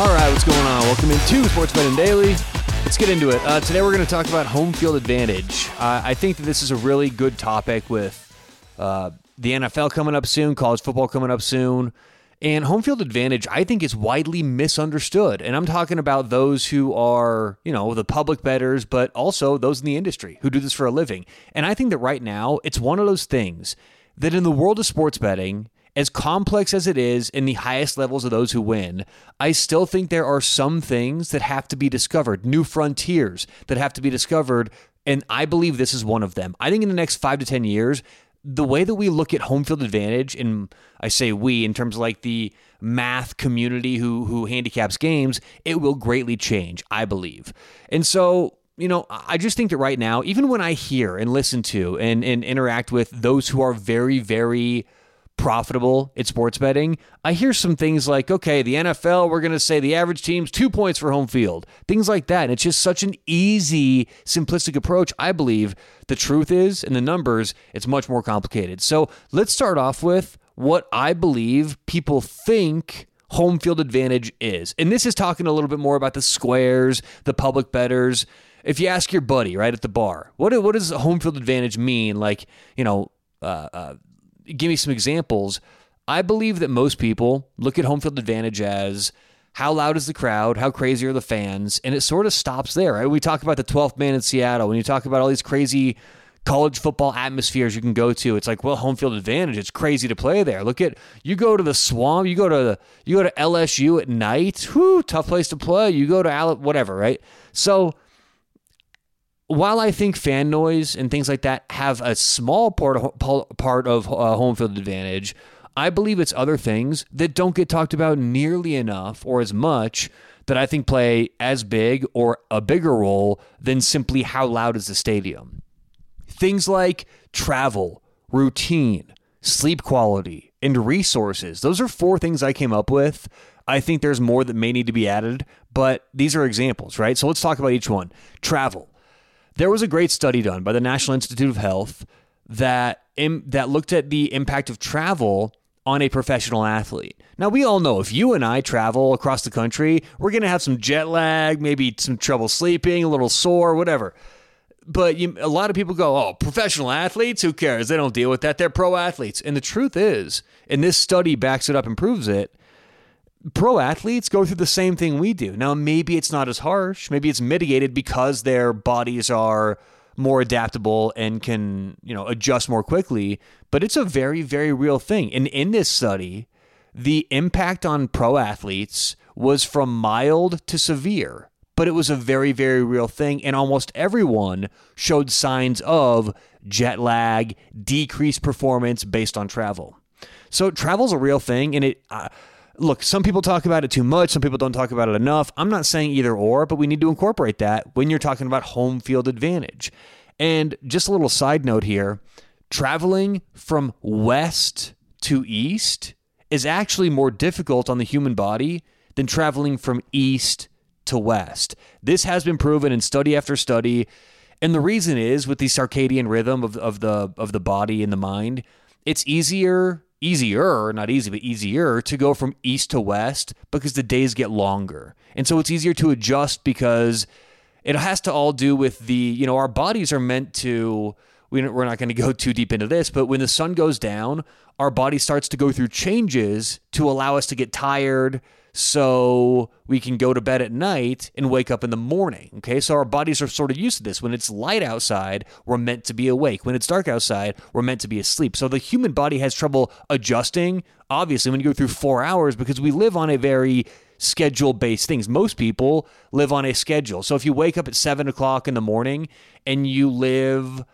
All right, what's going on? Welcome into Sports Betting Daily. Let's get into it. Uh, today we're going to talk about home field advantage. Uh, I think that this is a really good topic with uh, the NFL coming up soon, college football coming up soon. And home field advantage, I think, is widely misunderstood. And I'm talking about those who are, you know, the public betters, but also those in the industry who do this for a living. And I think that right now, it's one of those things that in the world of sports betting, as complex as it is in the highest levels of those who win, I still think there are some things that have to be discovered, new frontiers that have to be discovered. And I believe this is one of them. I think in the next five to 10 years, the way that we look at home field advantage, and I say we in terms of like the math community who who handicaps games, it will greatly change, I believe. And so you know, I just think that right now, even when I hear and listen to and, and interact with those who are very, very profitable at sports betting, I hear some things like, okay, the NFL, we're going to say the average team's two points for home field, things like that. And it's just such an easy, simplistic approach. I believe the truth is, in the numbers, it's much more complicated. So let's start off with what I believe people think home field advantage is. And this is talking a little bit more about the squares, the public betters. If you ask your buddy right at the bar, what what does home field advantage mean? Like you know, uh, uh, give me some examples. I believe that most people look at home field advantage as how loud is the crowd, how crazy are the fans, and it sort of stops there. Right? We talk about the 12th man in Seattle. When you talk about all these crazy college football atmospheres you can go to. It's like, well, home field advantage. It's crazy to play there. Look at you go to the swamp, you go to the, you go to LSU at night. Whoo, tough place to play. You go to Al- whatever, right? So while I think fan noise and things like that have a small part of, part of uh, home field advantage, I believe it's other things that don't get talked about nearly enough or as much that I think play as big or a bigger role than simply how loud is the stadium. Things like travel, routine, sleep quality, and resources. Those are four things I came up with. I think there's more that may need to be added, but these are examples, right? So let's talk about each one. Travel. There was a great study done by the National Institute of Health that Im- that looked at the impact of travel on a professional athlete. Now we all know if you and I travel across the country, we're going to have some jet lag, maybe some trouble sleeping, a little sore, whatever. But you, a lot of people go, "Oh, professional athletes, who cares? They don't deal with that. They're pro athletes." And the truth is, and this study backs it up and proves it, pro athletes go through the same thing we do. Now, maybe it's not as harsh. Maybe it's mitigated because their bodies are more adaptable and can, you know, adjust more quickly, but it's a very very real thing. And in this study, the impact on pro athletes was from mild to severe, but it was a very very real thing and almost everyone showed signs of jet lag, decreased performance based on travel. So travel's a real thing and it uh, look, some people talk about it too much, some people don't talk about it enough. I'm not saying either or, but we need to incorporate that when you're talking about home field advantage. And just a little side note here traveling from west to east is actually more difficult on the human body than traveling from east to west. This has been proven in study after study. And the reason is with the circadian rhythm of, of the of the body and the mind, it's easier easier, not easy, but easier to go from east to west because the days get longer. And so it's easier to adjust because it has to all do with the, you know, our bodies are meant to, we're not going to go too deep into this, but when the sun goes down, our body starts to go through changes to allow us to get tired, so we can go to bed at night and wake up in the morning. Okay, so our bodies are sort of used to this. When it's light outside, we're meant to be awake. When it's dark outside, we're meant to be asleep. So the human body has trouble adjusting, obviously, when you go through four hours because we live on a very schedule based things. Most people live on a schedule. So if you wake up at seven o'clock in the morning and you live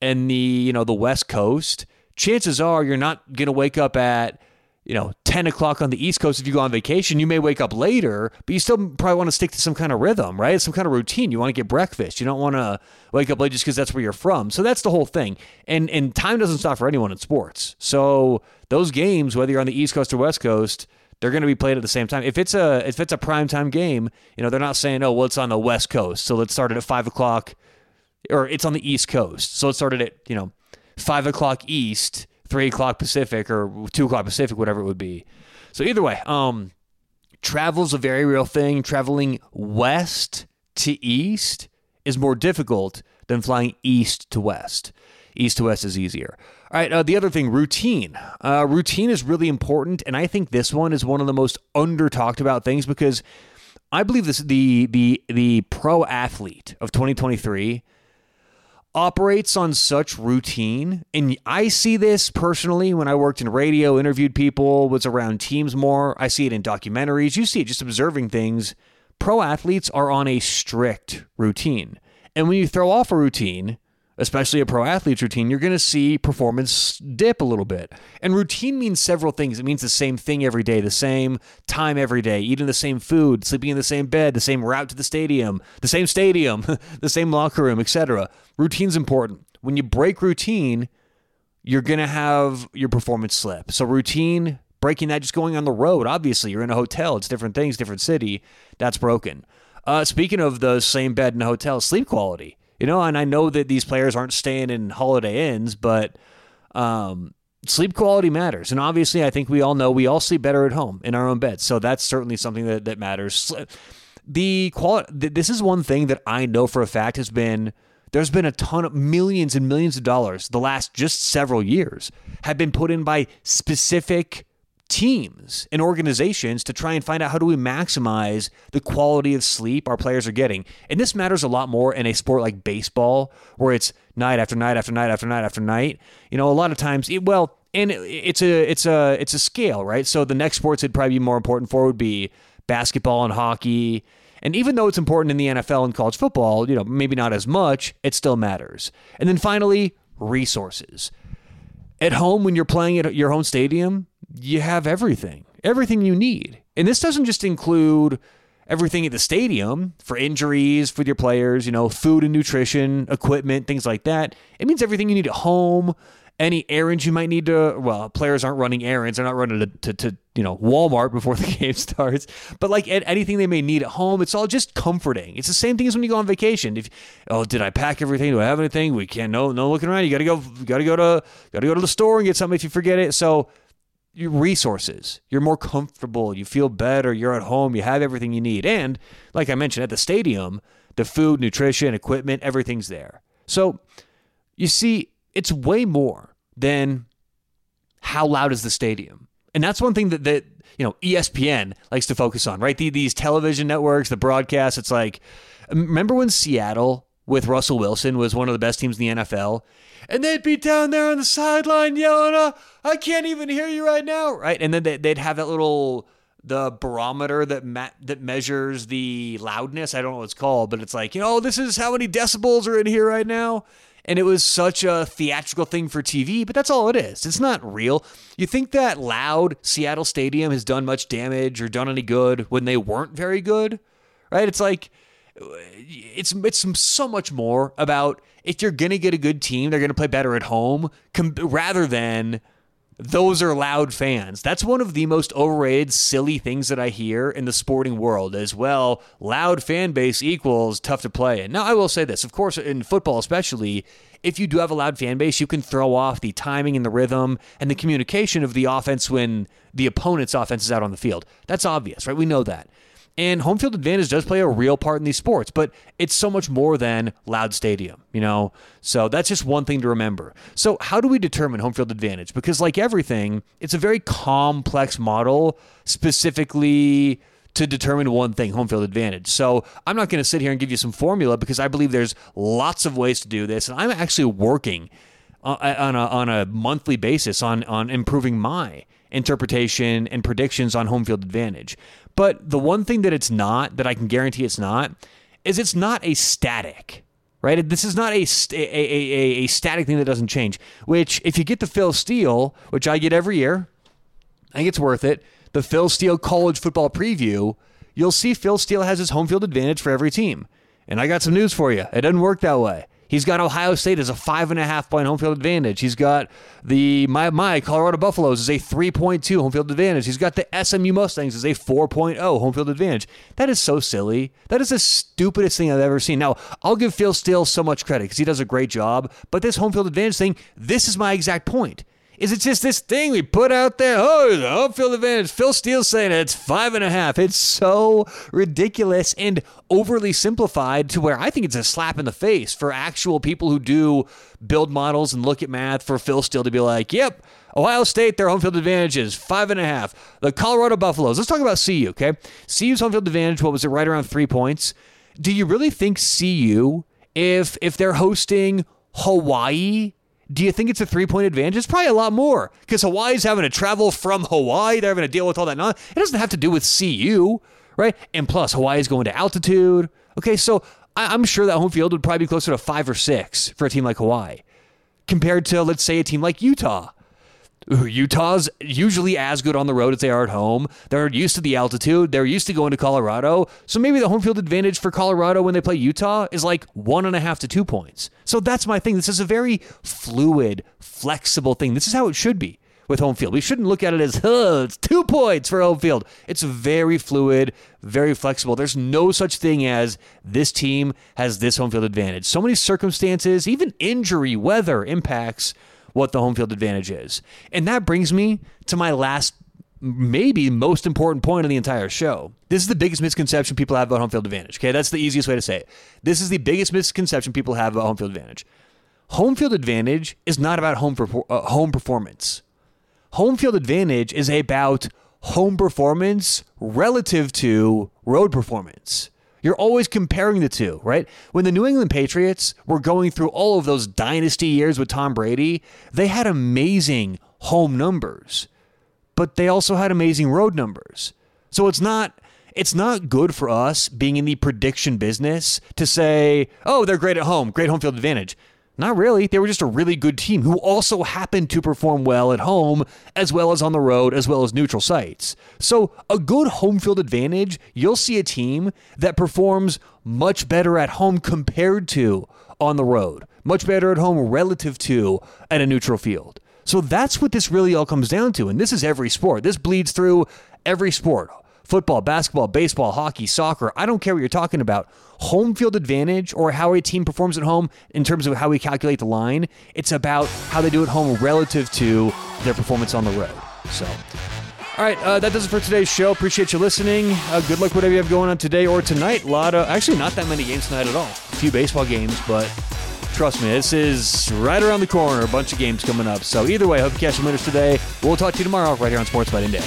in the, you know, the West Coast, chances are you're not going to wake up at you know, 10 o'clock on the East Coast, if you go on vacation, you may wake up later, but you still probably want to stick to some kind of rhythm, right? Some kind of routine. You want to get breakfast. You don't want to wake up late just because that's where you're from. So that's the whole thing. And and time doesn't stop for anyone in sports. So those games, whether you're on the East Coast or West Coast, they're going to be played at the same time. If it's a if it's a prime time game, you know, they're not saying, oh, well, it's on the West Coast, so let's start it at five o'clock, or it's on the East Coast, so it at you know five o'clock East three o'clock Pacific or two o'clock Pacific, whatever it would be. So either way, um, travel's a very real thing. Traveling west to east is more difficult than flying east to west. East to west is easier. All right, uh, the other thing, routine. Uh, routine is really important, and I think this one is one of the most under talked about things because I believe this the the the pro athlete of 2023 operates on such routine and I see this personally when I worked in radio, interviewed people, was around teams more. I see it in documentaries. You see it just observing things. Pro athletes are on a strict routine. And when you throw off a routine, especially a pro athlete's routine, you're going to see performance dip a little bit. And routine means several things. It means the same thing every day, the same time every day, eating the same food, sleeping in the same bed, the same route to the stadium, the same stadium, the same locker room, etc. Routine's important. When you break routine, you're going to have your performance slip. So routine, breaking that, just going on the road. Obviously, you're in a hotel. It's different things, different city. That's broken. Uh, speaking of the same bed in a hotel, sleep quality you know, and I know that these players aren't staying in Holiday Inns, but um, sleep quality matters. And obviously, I think we all know we all sleep better at home in our own beds. So that's certainly something that, that matters. The quality, this is one thing that I know for a fact has been there's been a ton of millions and millions of dollars the last just several years have been put in by specific teams and organizations to try and find out how do we maximize the quality of sleep our players are getting. And this matters a lot more in a sport like baseball where it's night after night after night after night after night. You know, a lot of times it, well, and it's a it's a it's a scale, right? So the next sports it'd probably be more important for would be basketball and hockey. And even though it's important in the NFL and college football, you know, maybe not as much, it still matters. And then finally, resources. At home when you're playing at your home stadium, you have everything, everything you need. And this doesn't just include everything at the stadium for injuries for your players, you know, food and nutrition, equipment, things like that. It means everything you need at home, any errands you might need to. Well, players aren't running errands; they're not running to, to, to you know Walmart before the game starts. But like anything they may need at home, it's all just comforting. It's the same thing as when you go on vacation. If oh, did I pack everything? Do I have anything? We can't. No, no looking around. You got to go. Got to go to. Got to go to the store and get something if you forget it. So your resources. You're more comfortable. You feel better. You're at home. You have everything you need. And like I mentioned at the stadium, the food, nutrition, equipment, everything's there. So you see, it's way more than how loud is the stadium. And that's one thing that, that you know ESPN likes to focus on, right? The, these television networks, the broadcast. It's like, remember when Seattle with Russell Wilson was one of the best teams in the NFL, and they'd be down there on the sideline yelling, uh, "I can't even hear you right now!" Right, and then they'd have that little the barometer that ma- that measures the loudness. I don't know what it's called, but it's like you know this is how many decibels are in here right now. And it was such a theatrical thing for TV, but that's all it is. It's not real. You think that loud Seattle Stadium has done much damage or done any good when they weren't very good, right? It's like Uh, it's it's so much more about if you're gonna get a good team, they're gonna play better at home, com- rather than those are loud fans. That's one of the most overrated, silly things that I hear in the sporting world as well. Loud fan base equals tough to play in. Now, I will say this, of course, in football especially, if you do have a loud fan base, you can throw off the timing and the rhythm and the communication of the offense when the opponent's offense is out on the field. That's obvious, right? We know that. And home field advantage does play a real part in these sports, but it's so much more than loud stadium, you know? So that's just one thing to remember. So, how do we determine home field advantage? Because, like everything, it's a very complex model specifically to determine one thing home field advantage. So, I'm not going to sit here and give you some formula because I believe there's lots of ways to do this. And I'm actually working uh, on a, on a monthly basis on, on improving my interpretation and predictions on home field advantage. But the one thing that it's not, that I can guarantee it's not, is it's not a static, right? This is not a, a, a, a static thing that doesn't change, which if you get the Phil Steele, which I get every year, I think it's worth it, the Phil Steele college football preview, you'll see Phil Steele has his home field advantage for every team. And I got some news for you. It doesn't work that way. He's got Ohio State as a five and a half point home field advantage. He's got the my my Colorado Buffaloes as a 3.2 home field advantage. He's got the SMU Mustangs as a 4.0 home field advantage. That is so silly. That is the stupidest thing I've ever seen. Now, I'll give Phil Steele so much credit because he does a great job, but this home field advantage thing, this is my exact point. Is it just this thing we put out there. Oh, the home field advantage. Phil Steele saying it's five and a half. It's so ridiculous and overly simplified to where I think it's a slap in the face for actual people who do build models and look at math for Phil Steele to be like, yep, Ohio State, their home field advantage is five and a half. The Colorado Buffaloes, let's talk about CU, okay? CU's home field advantage, what was it, right around three points? Do you really think CU, if if they're hosting Hawaii, do you think it's a three point advantage? It's probably a lot more because Hawaii's having to travel from Hawaii. They're having to deal with all that. Non- it doesn't have to do with CU, right? And plus, Hawaii's going to altitude. Okay, so I- I'm sure that home field would probably be closer to five or six for a team like Hawaii compared to, let's say, a team like Utah. Utah's usually as good on the road as they are at home. They're used to the altitude. They're used to going to Colorado. So maybe the home field advantage for Colorado when they play Utah is like one and a half to two points. So that's my thing. This is a very fluid, flexible thing. This is how it should be with home field. We shouldn't look at it as, huh, it's two points for home field. It's very fluid, very flexible. There's no such thing as this team has this home field advantage. So many circumstances, even injury, weather impacts what the home field advantage is. And that brings me to my last, maybe most important point of the entire show. This is the biggest misconception people have about home field advantage. Okay, that's the easiest way to say it. This is the biggest misconception people have about home field advantage. Home field advantage is not about home uh, home performance. Home field advantage is about home performance relative to road performance. You're always comparing the two, right? When the New England Patriots were going through all of those dynasty years with Tom Brady, they had amazing home numbers, but they also had amazing road numbers. So it's not it's not good for us being in the prediction business to say, "Oh, they're great at home, great home field advantage." Not really. They were just a really good team who also happened to perform well at home as well as on the road as well as neutral sites. So, a good home field advantage, you'll see a team that performs much better at home compared to on the road, much better at home relative to at a neutral field. So, that's what this really all comes down to. And this is every sport. This bleeds through every sport football, basketball, baseball, hockey, soccer. I don't care what you're talking about. Home field advantage or how a team performs at home in terms of how we calculate the line, it's about how they do at home relative to their performance on the road. So. All right, uh, that does it for today's show. Appreciate you listening. Uh, good luck whatever you have going on today or tonight. A lot of actually not that many games tonight at all. A few baseball games, but trust me, this is right around the corner. A bunch of games coming up. So either way, hope you catch some winners today. We'll talk to you tomorrow right here on Sports Betting Day.